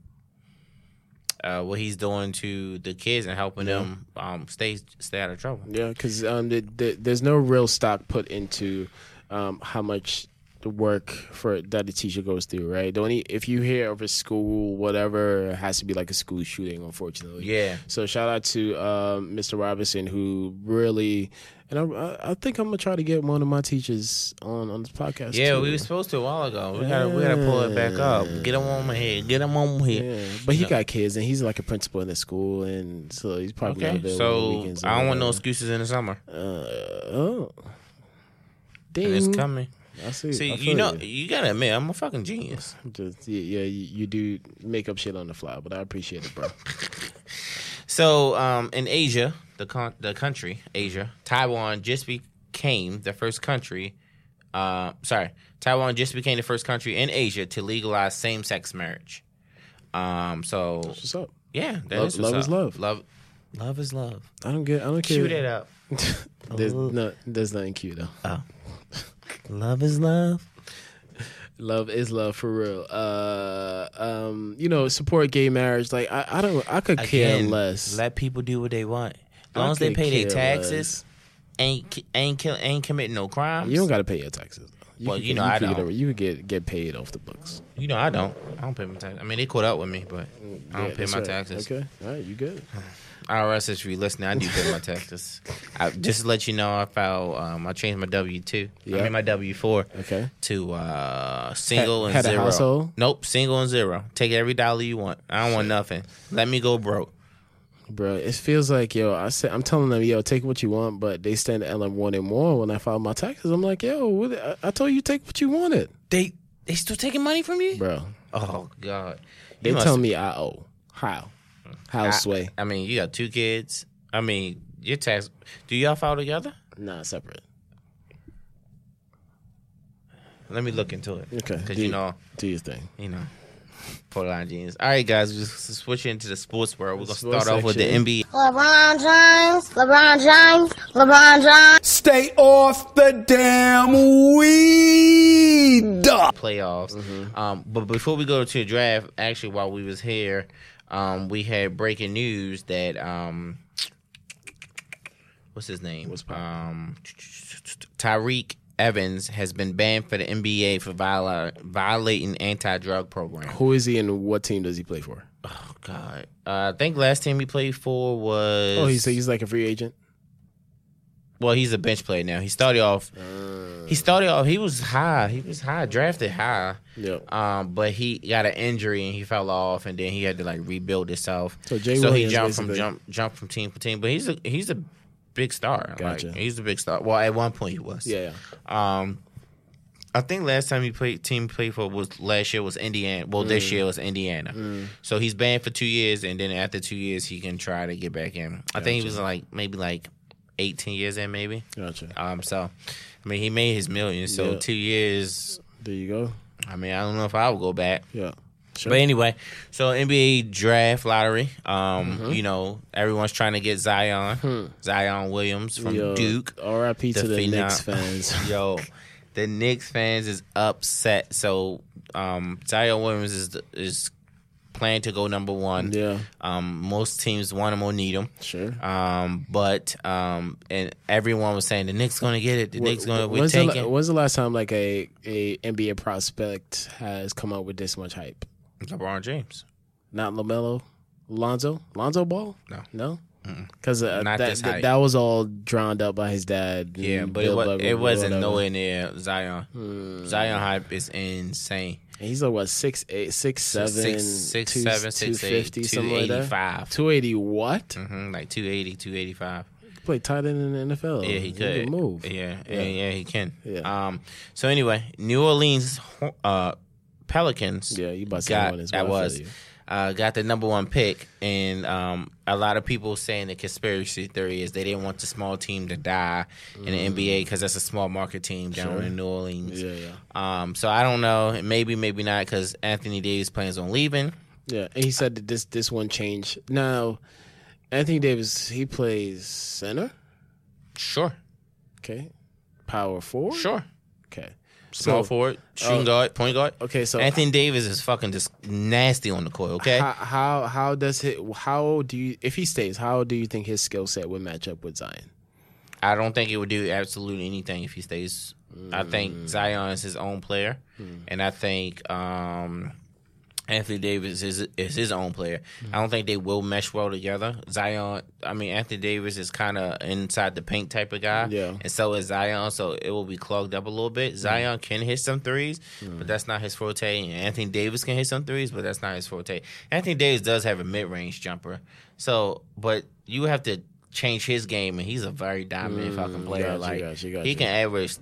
uh, what he's doing to the kids and helping Yeah. them um, stay stay out of trouble. Yeah, because um, the, the, there's no real stock put into um, how much the work for that the teacher goes through, right? The only if you hear of a school, whatever, it has to be like a school shooting, unfortunately. Yeah. So shout out to um, Mr. Robinson who really, and I, I, think I'm gonna try to get one of my teachers on on this podcast. Yeah, too. we were supposed to a while ago. We gotta we gotta pull it back up. Get him on here. Get him on here. Yeah, but he No. got kids, and he's like a principal in the school, and so he's probably not Okay, available the so weekends. I don't want no excuses in the summer. Uh, oh, And it's coming. I see. See, I you know, you gotta admit, I'm a fucking genius. Just yeah, yeah you, you do make up shit on the fly, but I appreciate it, bro. *laughs* So, um, in Asia, the con- the country Asia, Taiwan just became the first country. Uh, sorry, Taiwan just became the first country in Asia to legalize same sex marriage. Um, so What's up? yeah, that Love- is what's love is love. Love, love is love. I don't get. I don't care. Cue that up. *laughs* there's no. There's nothing cute though. Love is love. Love is love for real. Uh, um, you know, support gay marriage. Like I, I don't. I could care Again, less. Let people do what they want. As I long as they pay their taxes, less. ain't ain't kill, ain't committing no crimes. You don't got to pay your taxes. You Well, could- you know I could don't. Get, you could get get paid off the books. You know I don't. I don't pay my taxes. I mean, they caught up with me, but I don't Yeah, pay my right. taxes. Okay, all right, you good? *sighs* *laughs* IRS, if you're listening, I do pay my taxes. I, just to let you know, I filed. Um, I changed my W two. I Yeah. mean my W four Okay. to uh, single Had- and had a zero. household? Nope, single and zero. Take every dollar you want. I don't want nothing. Let me go broke. Bro, it feels like yo. I said I'm telling them yo, take what you want, but they stand at LM wanting more. When I file my taxes, I'm like yo, what, I, I told you take what you wanted, They they still taking money from you? bro. Oh God. They must- tell me I owe. How? How I- sway? I mean, you got two kids. I mean, your tax. Do y'all file together? Nah, separate. Let me look into it. Okay, Because you you- know, Do your thing. you know, Port line jeans. All right, guys, we're just switching into the sports world. We're gonna Sports start off with the. NBA LeBron James, LeBron James, LeBron James. Stay off the damn weed. playoffs. Mm-hmm. Um, but before we go to the draft, actually, while we was here, um, we had breaking news that um, what's his name? What's um, Tyreke Evans has been banned for the NBA for viola- violating anti-drug program. Who is he and what team does he play for? Oh God, uh, I think last team he played for was. Oh, he's he's like a free agent. Well, he's a bench player now. He started off. Uh. he started off. He was high. He was high, drafted high. Yep. Um, but he got an injury and he fell off, and then he had to like rebuild himself. So Jay so he jumped from jump jump from team to team. But he's a he's a big star. Gotcha. Like, he's a big star. Well, at one point he was. Yeah, Um, I think last time he played team played for was last year was Indiana. Well, Mm. this year was Indiana. So he's banned for two years, and then after two years he can try to get back in. I think he was like maybe like eighteen years in, maybe. gotcha. Um, so I mean he made his million. So Yeah. two years. There you go. I mean I don't know if I would go back. Yeah. Sure. But anyway, so NBA draft lottery. Um, you know, everyone's trying to get Zion, Zion Williams from Yo, Duke. R.I.P. to the phenom- Knicks fans. *laughs* Yo, the Knicks fans is upset. So, um, Zion Williams is is planning to go number one. yeah, Um, most teams want him or need him. sure. Um, but um, and everyone was saying the Knicks gonna get it. The Knicks gonna when's, the, la- when's the last time like a, a NBA prospect has come out with this much hype? LeBron James. Not Lamelo, Lonzo, Lonzo Ball. No. no, because uh, that, this that was all drowned up by his dad. Yeah, but it was it wasn't nowhere near Zion. Zion hype is insane. He's like what six eight six seven six, six, two- seven, six, eight, 250, something like that. 285. Two eighty what? Mm-hmm, like 280, 285. He Play tight end in the NFL. Yeah, he could can move. Yeah, yeah, yeah, he can. Yeah. Um. So anyway, New Orleans uh, Pelicans. Yeah, you about to say got one as I well, was you. Uh, got the number one pick, and um, a lot of people saying the conspiracy theory is they didn't want the small team to die in the NBA because that's a small market team down Mm. Sure. in New Orleans. Yeah, yeah. Um. So I don't know. Maybe, maybe not because Anthony Davis plans on leaving. Yeah, and he said that this this one changed. Now, Anthony Davis he plays center. Sure, Okay, power forward. sure. Small So, forward, shooting uh, guard, point guard. Okay, so Anthony Davis is fucking just nasty on the court. Okay. how, how how does it? How do you if he stays? How do you think his skill set would match up with Zion? I don't think it would do absolutely anything if he stays. I Mm. think Zion is his own player, and I think um, Anthony Davis is is his own player. Mm. I don't think they will mesh well together. Zion, I mean Anthony Davis is kind of inside the paint type of guy, Yeah. and so is Zion. So it will be clogged up a little bit. Mm. Zion can hit some threes, but that's not his forte. And Anthony Davis can hit some threes, but that's not his forte. Anthony Davis does have a mid range jumper, so but you have to change his game, and he's a very dominant fucking player. gotcha, like gotcha, he can average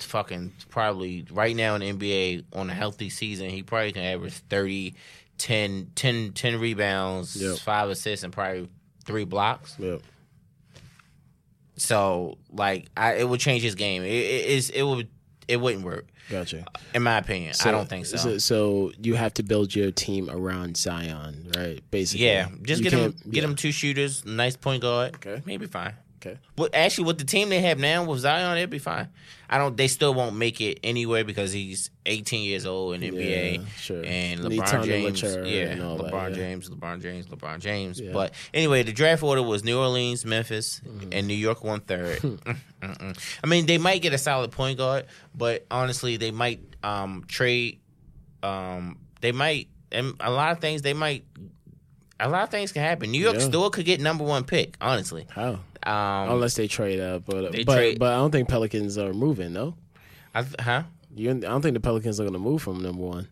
fucking probably right now in the NBA on a healthy season, he probably can average 30, 10, 10, 10 rebounds, Yep. five assists, and probably three blocks. Yep. So like, I it would change his game. It, it is it would it wouldn't work Gotcha. in my opinion. I don't think so. so. So you have to build your team around Zion, right? Basically. yeah, just You get him get yeah. him two shooters, nice point guard. Okay. maybe fine. Okay. But actually, with the team they have now with Zion, it'd be fine. I don't. They still won't make it anyway because he's 18 years old in NBA, Yeah, sure. and LeBron James, yeah, that, LeBron yeah. James, LeBron James, LeBron James. Yeah. But anyway, the draft order was New Orleans, Memphis, Mm-hmm. and New York one third. *laughs* I mean, they might get a solid point guard, but honestly, they might um, trade. Um, they might, and a lot of things they might. A lot of things can happen. New York Yeah. still could get number one pick. Honestly, How? Um, Unless they trade up, but but trade- but I don't think Pelicans are moving. No, I th- huh? you. I don't think the Pelicans are going to move from number one.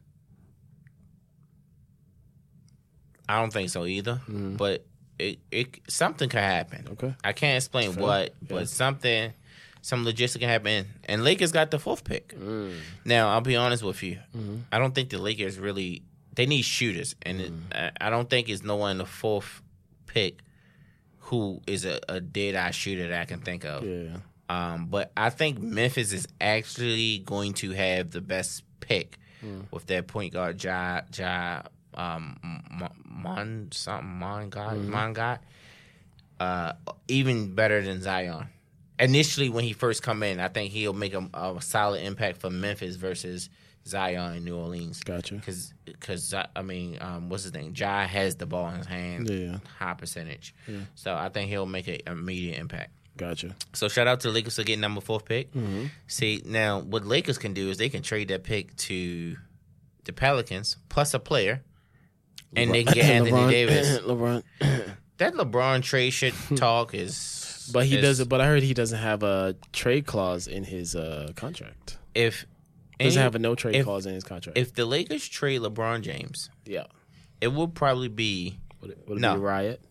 I don't think so either. Mm-hmm. But it, it something could happen. Okay. I can't explain what, Yeah. but something, some logistics can happen. And Lakers got the fourth pick. Mm. Now I'll be honest with you. Mm-hmm. I don't think the Lakers really they need shooters, and it, Mm. I, I don't think it's no one in the fourth pick who is a, a dead eye shooter that I can think of. Yeah. Um, but I think Memphis is actually going to have the best pick with their point guard, Ja, ja um, Mon something, Mon God, Mon God, uh, even better than Zion. Initially, when he first come in, I think he'll make a, a solid impact for Memphis versus Zion in New Orleans. Gotcha. Because, because I mean, um, what's his name? Ja has the ball in his hand, Yeah. high percentage. Yeah. So I think he'll make an immediate impact. Gotcha. So shout out to the Lakers for getting number fourth pick. See now, what Lakers can do is they can trade that pick to the Pelicans plus a player, and they can get *laughs* Anthony LeBron, *laughs* Davis. LeBron, *clears throat* That LeBron trade shit *laughs* talk is, but he is- doesn't. But I heard he doesn't have a trade clause in his uh, contract. If Doesn't have a no trade if- clause in his contract. If the Lakers trade LeBron James, yeah. it will probably be Would it, would it No. be a riot?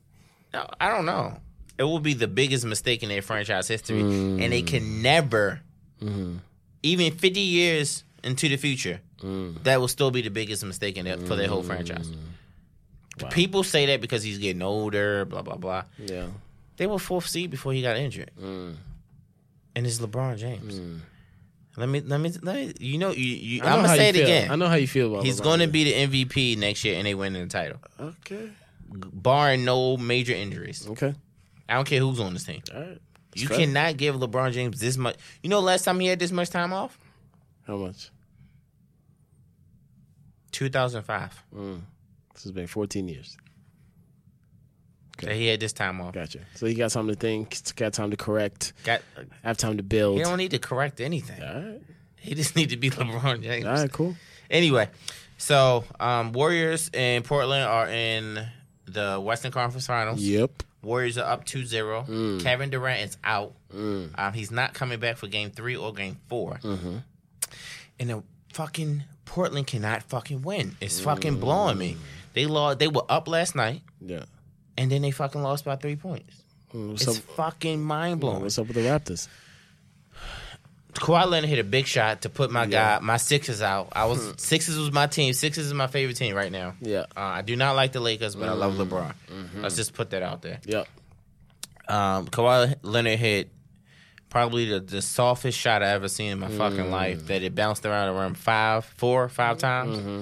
no, I don't know. It will be the biggest mistake in their franchise history, mm. and they can never, mm-hmm. even fifty years into the future, mm. that will still be the biggest mistake in their, for their whole franchise. Mm. People say that because he's getting older, blah blah blah. Yeah. They were fourth seed before he got injured, and it's LeBron James. Let me, let me, let me. You know, you, you, know I'm gonna say it feel. again. I know how you feel about. It. He's LeBron going to James. be the MVP next year, and they win the title, okay. barring no major injuries. Okay. I don't care who's on this team. All right. You fair. cannot give LeBron James this much. You know, last time he had this much time off, How much? 2005. Mm. This has been 14 years. That he had this time off. Gotcha. So he got time to think. Got time to correct. Got. Have time to build. He don't need to correct anything. All right. He just need to be *laughs* LeBron James. All right. Cool. Anyway, so um, Warriors and Portland are in the Western Conference Finals. Yep. Warriors are up 2-0. Mm. Kevin Durant is out. Um, he's not coming back for game three or game 4 Mm-hmm. And the fucking Portland cannot fucking win. It's fucking blowing me. They lost. They were up last night, Yeah. And then they fucking lost by three points. Mm, What's It's up? fucking mind blowing. What's up with the Raptors? Kawhi Leonard hit a big shot to put my guy, my Sixers out. I was Sixers was my team. Sixers is my favorite team right now. Yeah. Uh, I do not like the Lakers, but I love Mm. LeBron. Mm-hmm. Let's just put that out there. Yep. Um, Kawhi Leonard hit probably the, the softest shot I ever seen in my fucking Mm. life. That it bounced around around five, four, five times, Mm-hmm.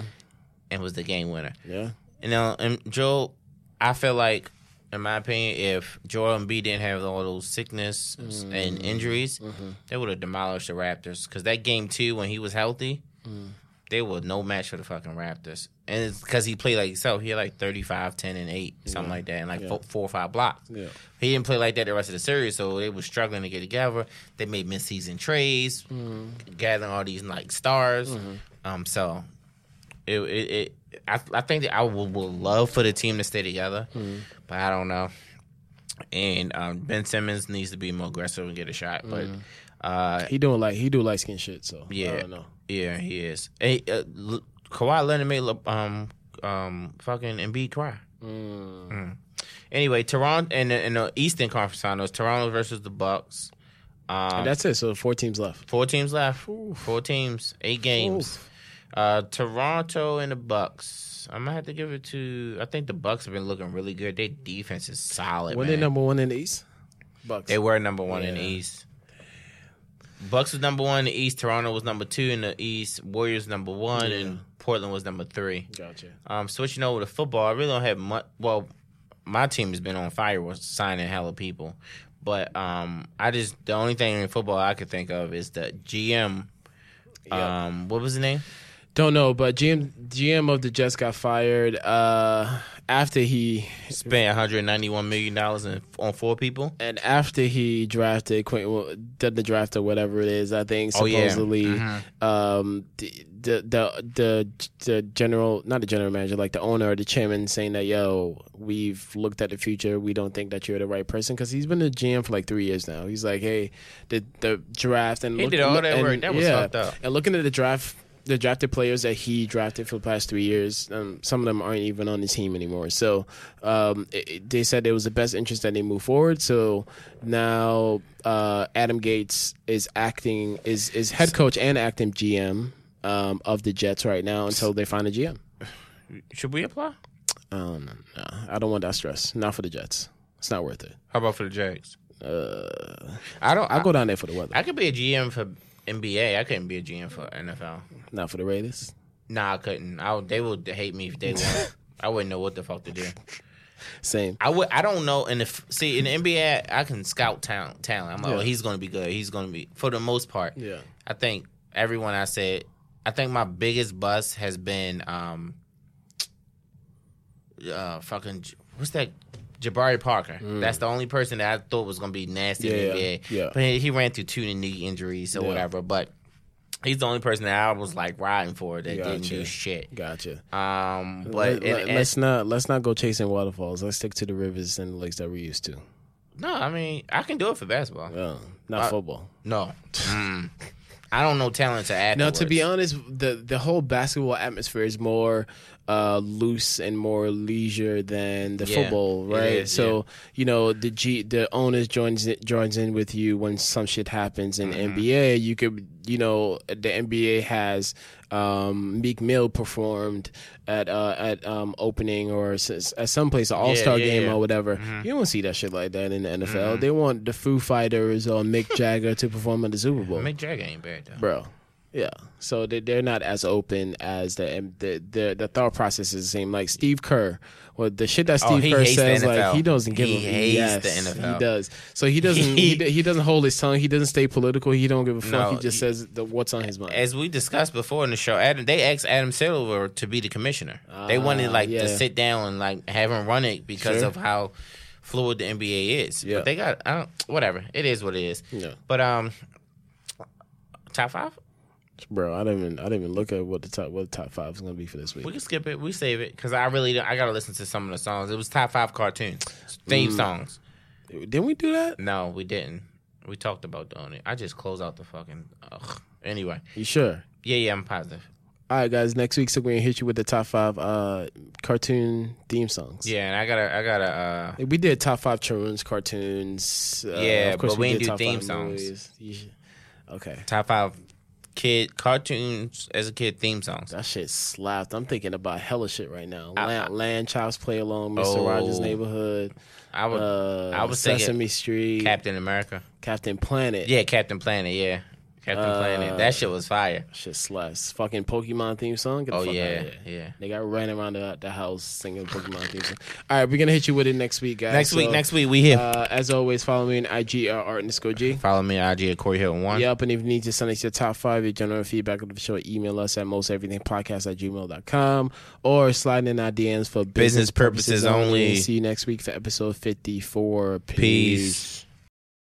and was the game winner. Yeah. You know, and Joel, I feel like, in my opinion, if Joel Embiid didn't have all those sickness Mm-hmm. and injuries, they would have demolished the Raptors. Because that game two, when he was healthy, Mm. they were no match for the fucking Raptors. And it's because he played like himself. He had like 35, 10, and 8, something like that, and like Yeah. four, four or five blocks. Yeah. He didn't play like that the rest of the series, so they were struggling to get together. They made mid-season trades, Mm-hmm. gathering all these like stars. Um, so it, it, it I, I think that I would, would love for the team to stay together, Mm-hmm. but I don't know. And um, Ben Simmons needs to be more aggressive and get a shot, but uh, He doing like he do light skin shit. So Yeah. I don't know. yeah, he is. Hey, uh, L- Kawhi Leonard made Le- um um fucking Embiid cry. Mm. Anyway, Toronto in the, in the Eastern Conference Finals, Toronto versus the Bucks. Um, And that's it. So four teams left. Four teams left. Four teams, eight games. Uh, Toronto and the Bucks. I might have to give it to. I think the Bucks have been looking really good. Their defense is solid. When man. they number one in the East, Bucks. They were number one in the Yeah. East. Bucks was number one in the East. Toronto was number two in the East. Warriors number one, and Portland was number three. Gotcha. Um, switching over to football, I really don't have much. Well, my team has been on fire with signing hella people, But um, I just the only thing in football I could think of is the GM. Um, what was his name? Don't know, but GM GM of the Jets got fired uh, after he Spent 191 million dollars on four people. and after he drafted Quentin, well, did the draft or whatever it is. I think Oh, yeah. supposedly um, the, the the the the general, not the general manager, like the owner or the chairman, saying that yo, we've looked at the future. We don't think that you're the right person because he's been the GM for like three years now. He's like, hey, the the draft and He did all that and- work. That was yeah, fucked up. And looking at the draft. The drafted players that he drafted for the past three years, um, some of them aren't even on the team anymore. So um, it, it- they said it was the best interest that they move forward. So now uh, Adam Gase is acting is is head coach and acting GM um, of the Jets right now until they find a GM. Should we apply? Um, no, I don't want that stress. Not for the Jets. It's not worth it. How about for the Jags? Uh, I don't. I'll go down there for the weather. I could be a GM for NBA. I couldn't be a GM for NFL. Not for the Raiders. Nah, I couldn't. I, they would hate me if they won. *laughs* I wouldn't know what the fuck to do. Same. I would. I don't know. And if see in the NBA, I can scout talent. Talent. I'm like, Yeah. oh, he's going to be good. He's going to be for the most part. Yeah. I think everyone I said. I think my biggest bust has been um. Uh, fucking what's that? Jabari Parker. That's the only person that I thought was going to be nasty in Mm. Yeah, the NBA. yeah. But he, he ran through two knee injuries or Yeah. whatever. But he's the only person that I was like riding for that didn't do shit. Gotcha. Um, but Let, and- let, and- us not let's not go chasing waterfalls. Let's stick to the rivers and the lakes that we're used to. no, I mean I can do it for basketball. No, not Uh, football. No, Mm. I don't know talent to add. Now, to be honest, the the whole basketball atmosphere is more uh, loose and more leisure than the Yeah, football, right? is, so you know the G the owners joins joins in with you when some shit happens in Mm-hmm. NBA. You could you know the NBA has um, Meek Mill performed at uh, at um, opening or s- at some place an All Star yeah, game yeah. or whatever. Mm-hmm. You don't see that shit like that in the NFL. They want the Foo Fighters or Mick Jagger to perform at the Super Bowl Mick Jagger ain't bad though. bro. Yeah, so they they're not as open as the the the, the thought process is the same. Like Steve Kerr, well, the shit that Oh, Steve he Kerr says, like he doesn't give He a hates yes, the NFL. He does. So he doesn't he, he doesn't hold his tongue. He doesn't stay political. He don't give a fuck. No, he just he- says the, what's on his mind. As we discussed before in the show, Adam they asked Adam Silver to be the commissioner. they wanted Ah, like yeah. to sit down and like have him run it because Sure. of how fluid the NBA is. Yeah. But they got I don't whatever. It is what it is. Yeah. But um, top five. Bro, I didn't even I didn't even look at what the top what the top five is gonna be for this week. We can skip it. We save it because I really don't, I gotta listen to some of the songs. It was top five cartoons, theme Mm. songs. Didn't we do that? No, we didn't. We talked about doing it. I just closed out the fucking. Ugh. Anyway, You sure? yeah, yeah, I'm positive. All right, guys. Next week, so we're gonna hit you with the top five uh, cartoon theme songs. Yeah, and I gotta, I gotta. uh We did top five children's cartoons. Uh, Yeah, of course but we did didn't do theme songs. Should- Okay, Top five kid cartoons as a kid theme songs. that shit slapped. I'm thinking about hella shit right now. I- Land, Land Child's Play Along, Mr. Oh. Rogers' Neighborhood, I would, uh, I was Sesame Street, Captain America. Captain Planet. Yeah, Captain Planet. Yeah, Captain Uh, Planet. That shit was fire. shit slaps. Fucking Pokemon theme song. Get the Oh fuck yeah, yeah. They got running around the, the house singing Pokemon theme song. All right, we're gonna hit you with it next week, guys. Next week, next week we here. Uh, as always, follow me on IG uh, Art underscore G. Follow me on IG at Corey Hill one. Yep, and if you need to send us your top five, your general feedback of the show, email us at mosteverythingpodcast at gmail.com or slide in our DMs for business, Business purposes only. See you next week for episode 54. Peace.